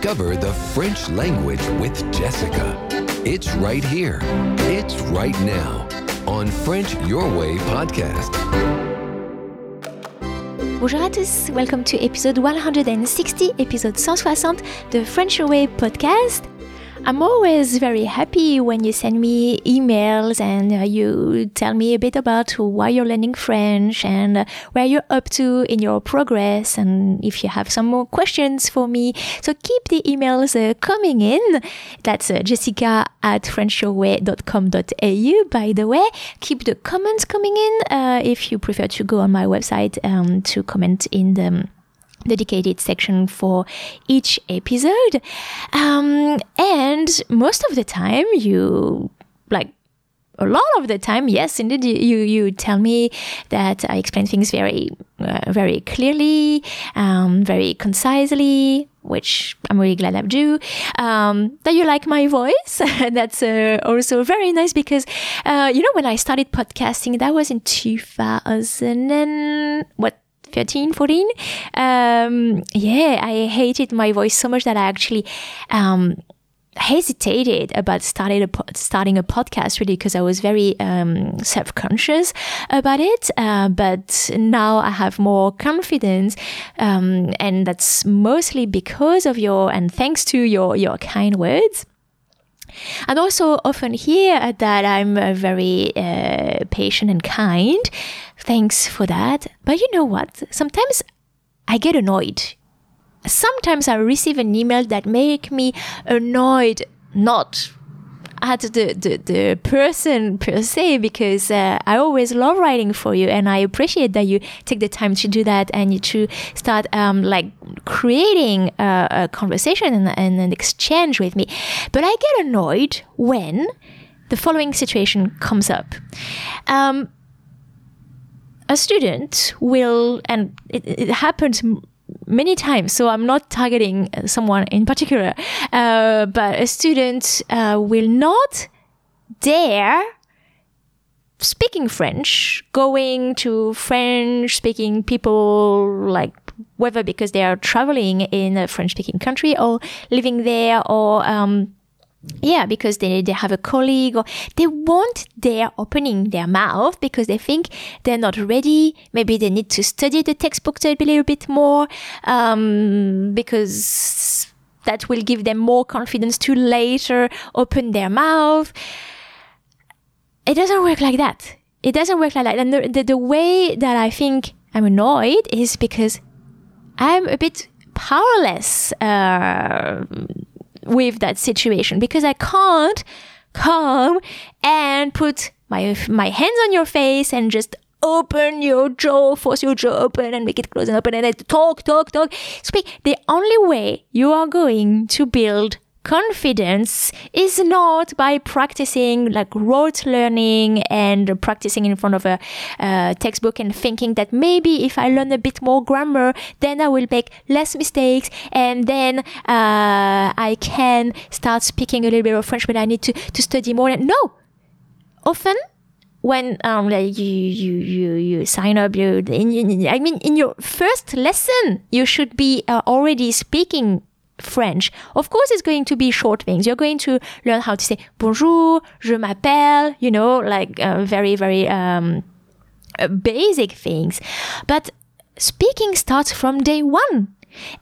Discover the French language with Jessica. It's right here. It's right now on French Your Way podcast. Bonjour à tous, welcome to episode 160, épisode 160 de French Your Way podcast. I'm always very happy when you send me emails and uh, you tell me a bit about why you're learning French and uh, where you're up to in your progress and if you have some more questions for me. So keep the emails uh, coming in. That's uh, jessica at frenchyourway.com.au, by the way. Keep the comments coming in uh, if you prefer to go on my website um, to comment in the dedicated section for each episode. Um, and most of the time, you like a lot of the time, yes, indeed, you you tell me that I explain things very uh, very clearly, um, very concisely, which I'm really glad I do. Um, that you like my voice. That's uh, also very nice because, uh, you know, when I started podcasting, that was in 2000 and what 13, 14. Um, yeah, I hated my voice so much that I actually um, hesitated about starting a starting a podcast really because I was very um, self conscious about it. Uh, but now I have more confidence, um, and that's mostly because of your and thanks to your your kind words. And also often hear that I'm uh, very uh, patient and kind. Thanks for that. But you know what? Sometimes I get annoyed. Sometimes I receive an email that make me annoyed, not at the, the, the person per se because uh, I always love writing for you and I appreciate that you take the time to do that and you to start um, like creating a, a conversation and, and, an exchange with me. But I get annoyed when the following situation comes up. Um, a student will, and it, it happens many times. So I'm not targeting someone in particular, uh, but a student uh, will not dare speaking French, going to French speaking people like whether because they are traveling in a French speaking country or living there or um, yeah, because they, they have a colleague or they won't dare opening their mouth because they think they're not ready. Maybe they need to study the textbook a little bit more, um, because that will give them more confidence to later open their mouth. It doesn't work like that. It doesn't work like that. And the, the, the way that I think I'm annoyed is because I'm a bit powerless, uh, with that situation because I can't come and put my my hands on your face and just open your jaw, force your jaw open and make it close and open and then talk, talk, talk, speak. The only way you are going to build confidence is not by practicing like rote learning and practicing in front of a uh, textbook and thinking that maybe if I learn a bit more grammar, then I will make less mistakes and then uh, I can start speaking a little bit of French, but I need to, to study more. No, often when um like you you you you sign up you in, in, I mean in your first lesson you should be uh, already speaking French. Of course, it's going to be short things. You're going to learn how to say bonjour, je m'appelle, you know, like uh, very, very um, uh, basic things. But speaking starts from day one.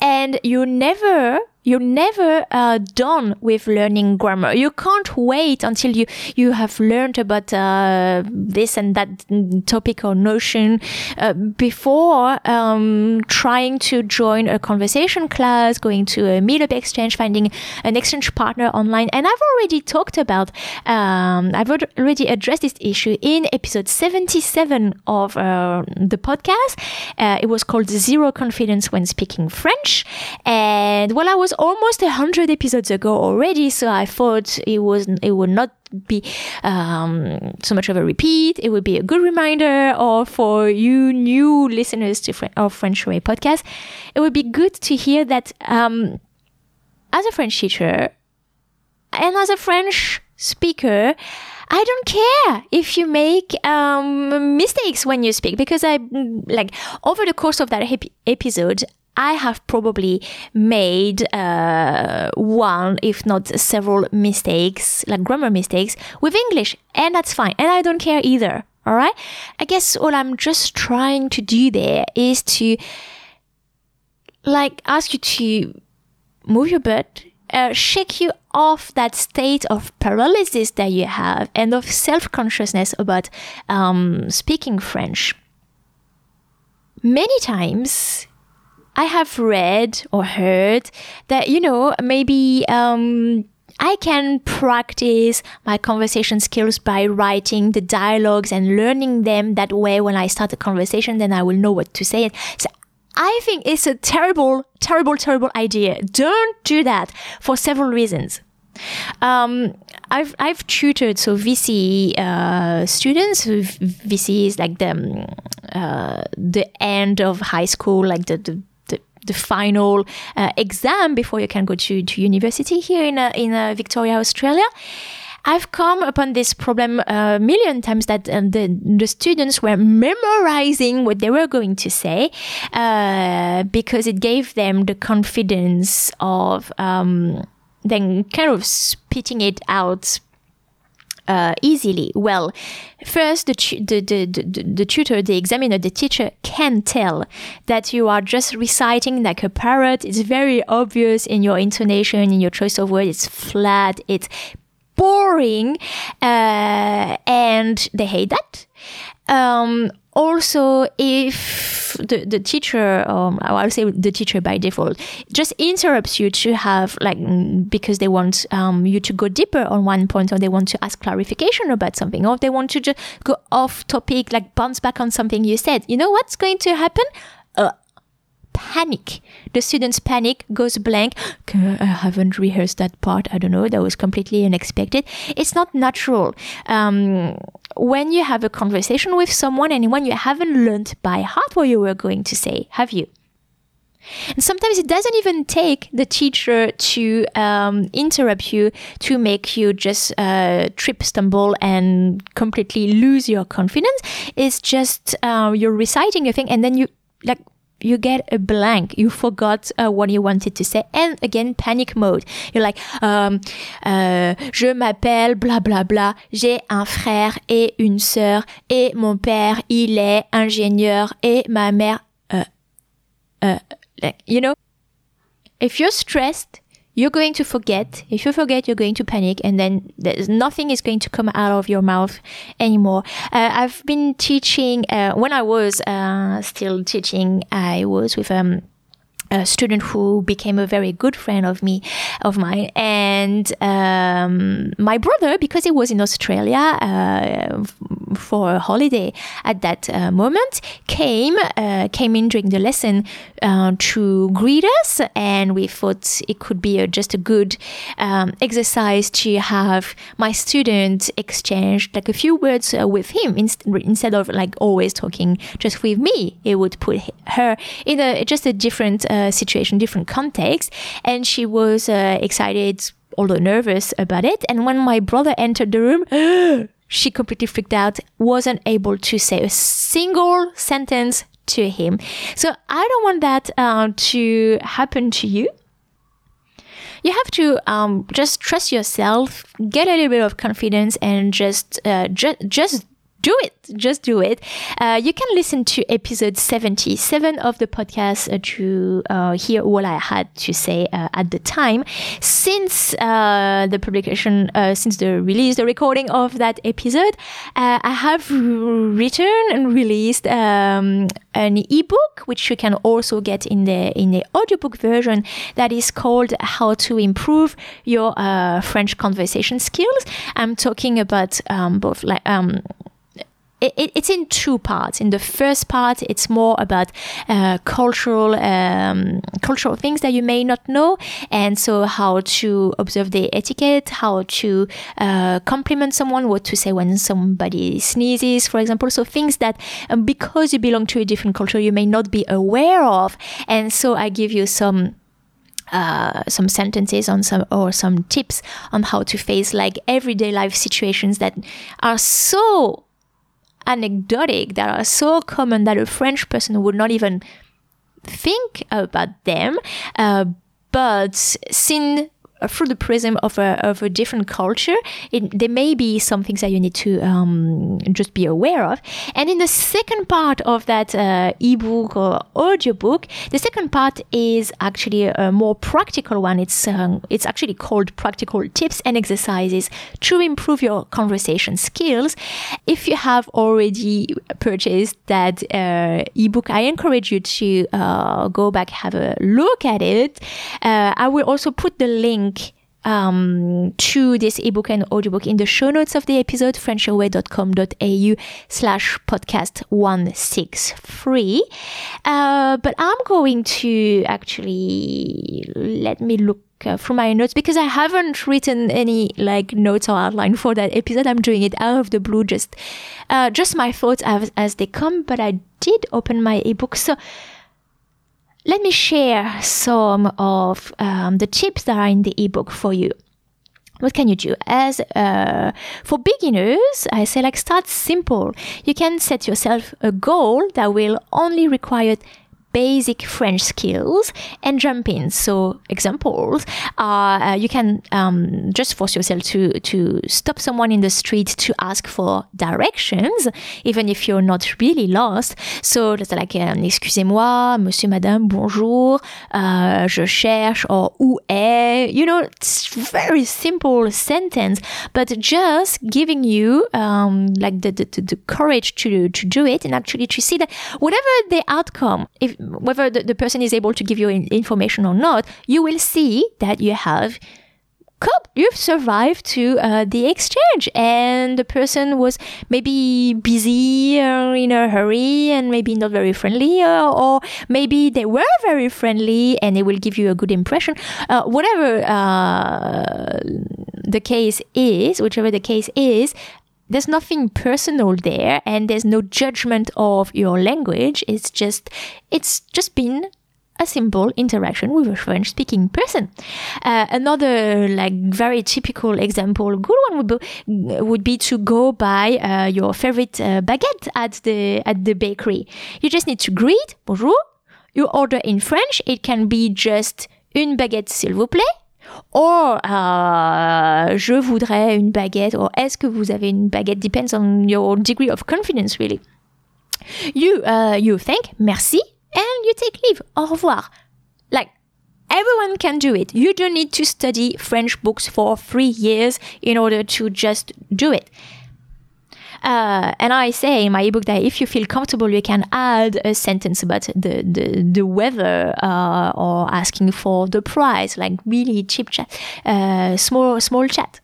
And you never you're never uh, done with learning grammar. You can't wait until you, you have learned about uh, this and that topic or notion uh, before um, trying to join a conversation class, going to a meetup exchange, finding an exchange partner online. And I've already talked about, um, I've already addressed this issue in episode 77 of uh, the podcast. Uh, it was called Zero Confidence When Speaking French. And while I was almost a hundred episodes ago already, so I thought it was it would not be um, so much of a repeat. It would be a good reminder, or for you new listeners to of French Way podcast, it would be good to hear that um, as a French teacher and as a French speaker. I don't care if you make um, mistakes when you speak because I like over the course of that episode I have probably made uh, one, if not several mistakes, like grammar mistakes with English, and that's fine. And I don't care either. All right. I guess all I'm just trying to do there is to like ask you to move your butt, uh, shake you off that state of paralysis that you have and of self consciousness about um, speaking French. Many times, I have read or heard that, you know, maybe um, I can practice my conversation skills by writing the dialogues and learning them that way when I start a conversation, then I will know what to say. So I think it's a terrible, terrible, terrible idea. Don't do that for several reasons. Um, I've I've tutored so VC uh, students. VC is like the uh, the end of high school, like the the, the, final uh, exam before you can go to, to university here in uh, in uh, Victoria, Australia. I've come upon this problem a million times that uh, the, the students were memorizing what they were going to say uh, because it gave them the confidence of um, then kind of spitting it out uh, easily. Well, first, the, the, the, the, the tutor, the examiner, the teacher can tell that you are just reciting like a parrot. It's very obvious in your intonation, in your choice of words. It's flat. It's boring, uh, and they hate that. Um, also, if the, the teacher, um, I'll say the teacher by default, just interrupts you to have like because they want um, you to go deeper on one point, or they want to ask clarification about something, or they want to just go off topic, like bounce back on something you said. You know what's going to happen? Panic. The students panic, goes blank. I haven't rehearsed that part. I don't know. That was completely unexpected. It's not natural. Um, when you have a conversation with someone and when you haven't learned by heart what you were going to say, have you? And sometimes it doesn't even take the teacher to um, interrupt you to make you just uh, trip, stumble, and completely lose your confidence. It's just uh, you're reciting a thing and then you like you get a blank. You forgot uh, what you wanted to say. And again, panic mode. You're like, um, euh, je m'appelle bla bla bla. J'ai un frère et une sœur. Et mon père, il est ingénieur. Et ma mère, uh, uh, like, you know, if you're stressed, you're going to forget. If you forget, you're going to panic, and then there's nothing is going to come out of your mouth anymore. Uh, I've been teaching uh, when I was uh, still teaching. I was with um a student who became a very good friend of me, of mine, and um, my brother, because he was in Australia uh, for a holiday at that uh, moment, came uh, came in during the lesson uh, to greet us, and we thought it could be a, just a good um, exercise to have my student exchange like a few words uh, with him inst- instead of like always talking just with me. It would put her in a just a different uh, situation, different context. And she was uh, excited, although nervous about it. And when my brother entered the room, she completely freaked out, wasn't able to say a single sentence to him. So I don't want that uh, to happen to you. You have to um, just trust yourself, get a little bit of confidence, and just uh, ju- just do it. Just do it. Uh, you can listen to episode 77 of the podcast uh, to uh, hear what I had to say uh, at the time. Since uh, the publication, since the release, the recording of that episode, I have written and released um, an ebook, which you can also get in the in the audiobook version that is called How to Improve Your French Conversation Skills. I'm talking about um, both like um, it, it's in two parts. In the first part, it's more about uh, cultural um, cultural things that you may not know, and so how to observe the etiquette, how to uh, compliment someone, what to say when somebody sneezes, for example. So things that um, because you belong to a different culture, you may not be aware of, and so I give you some. Uh, some sentences on some or some tips on how to face like everyday life situations that are so anecdotic that are so common that a French person would not even think about them, uh, but seen through the prism of a, of a different culture, it, there may be some things that you need to um, just be aware of. And in the second part of that uh, ebook or audiobook, the second part is actually a more practical one. It's um, it's actually called practical tips and exercises to improve your conversation skills. If you have already purchased that uh, ebook, I encourage you to uh, go back have a look at it. Uh, I will also put the link um, to this ebook and audiobook in the show notes of the episode, frenchyourway.com.au slash podcast 163. Uh, but I'm going to actually let me look uh, through my notes because I haven't written any like notes or outline for that episode. I'm doing it out of the blue, just, uh, just my thoughts as, as they come, but I did open my ebook. So, let me share some of um, the tips that are in the ebook for you. What can you do? As uh, for beginners, I say like start simple. You can set yourself a goal that will only require basic French skills and jump in. So examples are uh, you can um, just force yourself to to stop someone in the street to ask for directions, even if you're not really lost. So it's like um, excusez-moi, monsieur, madame, bonjour, uh, je cherche, or où est. You know, it's very simple sentence, but just giving you um, like the, the, the courage to to do it and actually to see that whatever the outcome, if whether the, the person is able to give you information or not, you will see that you have coped, you've survived to uh, the exchange, and the person was maybe busy or in a hurry and maybe not very friendly, uh, or maybe they were very friendly and they will give you a good impression. Uh, whatever uh, the case is, whichever the case is, there's nothing personal there and there's no judgment of your language it's just it's just been a simple interaction with a French speaking person. Uh, another like very typical example, good one would be, would be to go buy uh, your favorite uh, baguette at the at the bakery. You just need to greet, bonjour. You order in French. It can be just une baguette s'il vous plaît or uh, je voudrais une baguette, or est-ce que vous avez une baguette? Depends on your degree of confidence, really. You, uh, you thank, merci, and you take leave. Au revoir. Like, everyone can do it. You don't need to study French books for three years in order to just do it. Uh, and I say in my ebook that if you feel comfortable, you can add a sentence about the the, the weather uh, or asking for the price, like really cheap chat, uh, small small chat.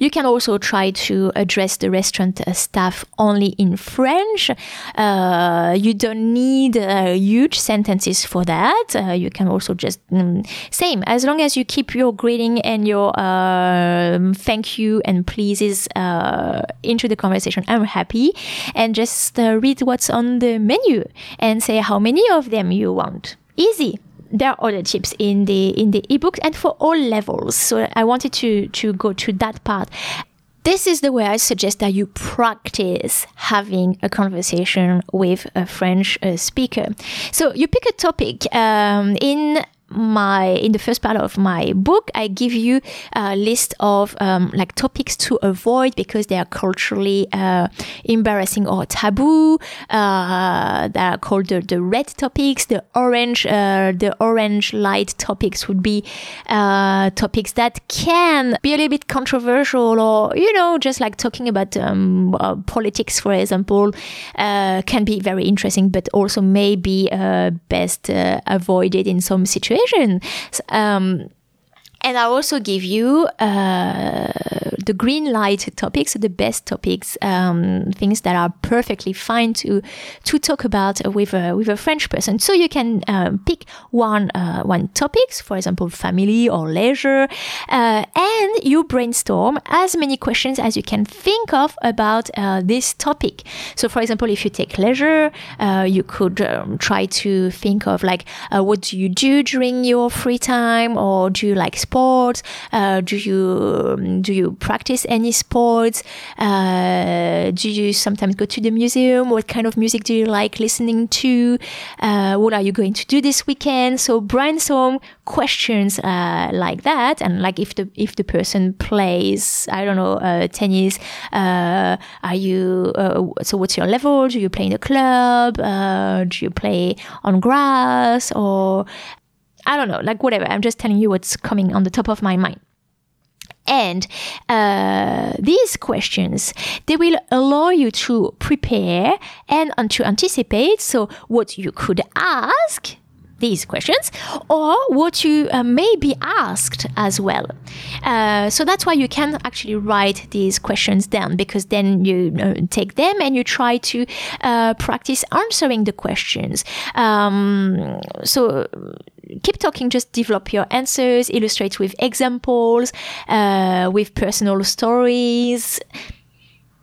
You can also try to address the restaurant uh, staff only in French. Uh, you don't need uh, huge sentences for that. Uh, you can also just mm, same as long as you keep your greeting and your um, thank you and pleases uh, into the conversation. I'm happy, and just uh, read what's on the menu and say how many of them you want. Easy there are other tips in the in the ebook and for all levels. So I wanted to to go to that part. This is the way I suggest that you practice having a conversation with a French uh, speaker. So you pick a topic um, in my in the first part of my book i give you a list of um, like topics to avoid because they are culturally uh, embarrassing or taboo. Uh, that are called the, the red topics the orange uh, the orange light topics would be uh, topics that can be a little bit controversial or you know just like talking about um, uh, politics for example uh, can be very interesting but also may be best avoided in some situations situation. Um, and I also give you uh, the green light topics, the best topics, um, things that are perfectly fine to to talk about with a with a French person. So you can um, pick one uh, one topics, for example, family or leisure, uh, and you brainstorm as many questions as you can think of about uh, this topic. So, for example, if you take leisure, uh, you could um, try to think of like uh, what do you do during your free time, or do you like sports? Uh, do you do you practice any sports? Uh, do you sometimes go to the museum? What kind of music do you like listening to? Uh, what are you going to do this weekend? So brainstorm questions uh, like that, and like if the if the person plays, I don't know, uh, tennis. are you so? What's your level? Do you play in a club? do you play on grass or I don't know, like whatever. I'm just telling you what's coming on the top of my mind. And uh, these questions, they will allow you to prepare and to anticipate. So what you could ask these questions or what you uh, may be asked as well. Uh, so that's why you can actually write these questions down because then you uh, take them and you try to uh, practice answering the questions. Um, so keep talking, just develop your answers, illustrate with examples, uh, with personal stories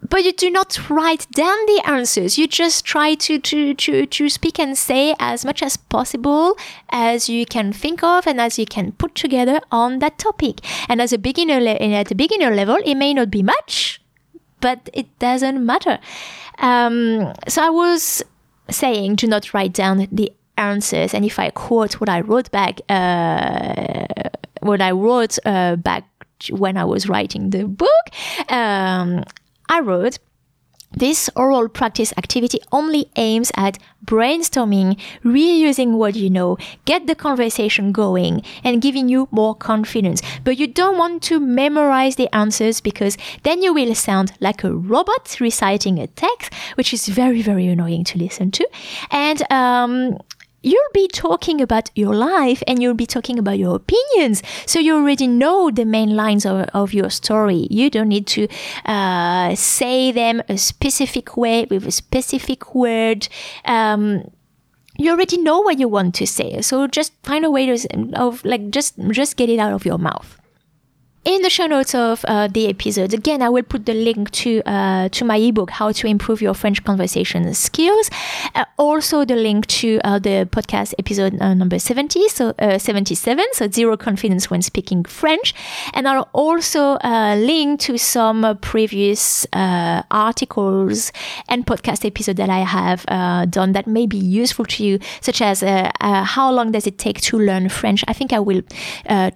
but you do not write down the answers. You just try to, to, to, to speak and say as much as possible as you can think of and as you can put together on that topic. And as a beginner, le- at a beginner level, it may not be much, but it doesn't matter. Um, so I was saying, do not write down the answers. And if I quote what I wrote back, uh, what I wrote uh, back when I was writing the book, um, I wrote, this oral practice activity only aims at brainstorming, reusing what you know, get the conversation going, and giving you more confidence. But you don't want to memorize the answers because then you will sound like a robot reciting a text, which is very, very annoying to listen to. And um, you'll be talking about your life and you'll be talking about your opinions. So you already know the main lines of, of your story. You don't need to uh, say them a specific way with a specific word. Um, you already know what you want to say. So just find a way to, of like, just, just get it out of your mouth in the show notes of uh, the episode, again, I will put the link to uh, to my ebook, How to Improve Your French Conversation Skills. Uh, also, the link to uh, the podcast episode uh, number 70, so uh, 77, so Zero Confidence When Speaking French. And I'll also link to some previous articles and podcast episodes that I have done that may be useful to you, such as How Long Does It Take to Learn French? I think I will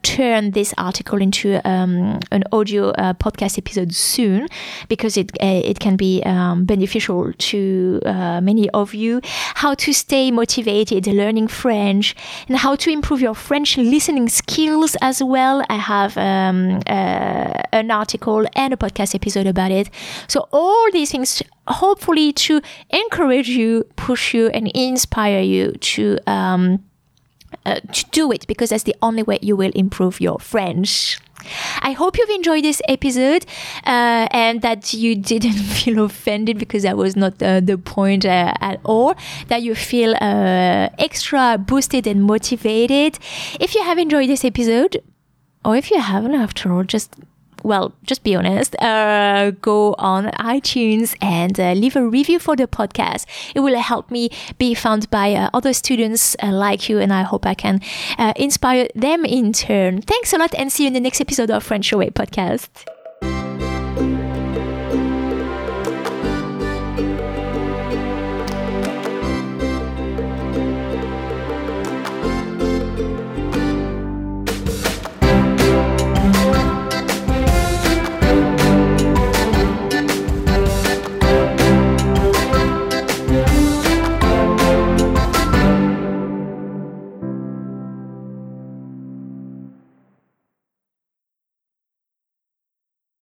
turn this article into a um, an audio uh, podcast episode soon because it uh, it can be um, beneficial to uh, many of you. How to stay motivated learning French and how to improve your French listening skills as well. I have um, uh, an article and a podcast episode about it. So all these things hopefully to encourage you, push you, and inspire you to. Um, uh, to do it because that's the only way you will improve your French. I hope you've enjoyed this episode uh, and that you didn't feel offended because that was not uh, the point uh, at all. That you feel uh, extra boosted and motivated. If you have enjoyed this episode, or if you haven't, after all, just well, just be honest, uh, go on iTunes and uh, leave a review for the podcast. It will help me be found by uh, other students uh, like you, and I hope I can uh, inspire them in turn. Thanks a lot, and see you in the next episode of French Your Way podcast.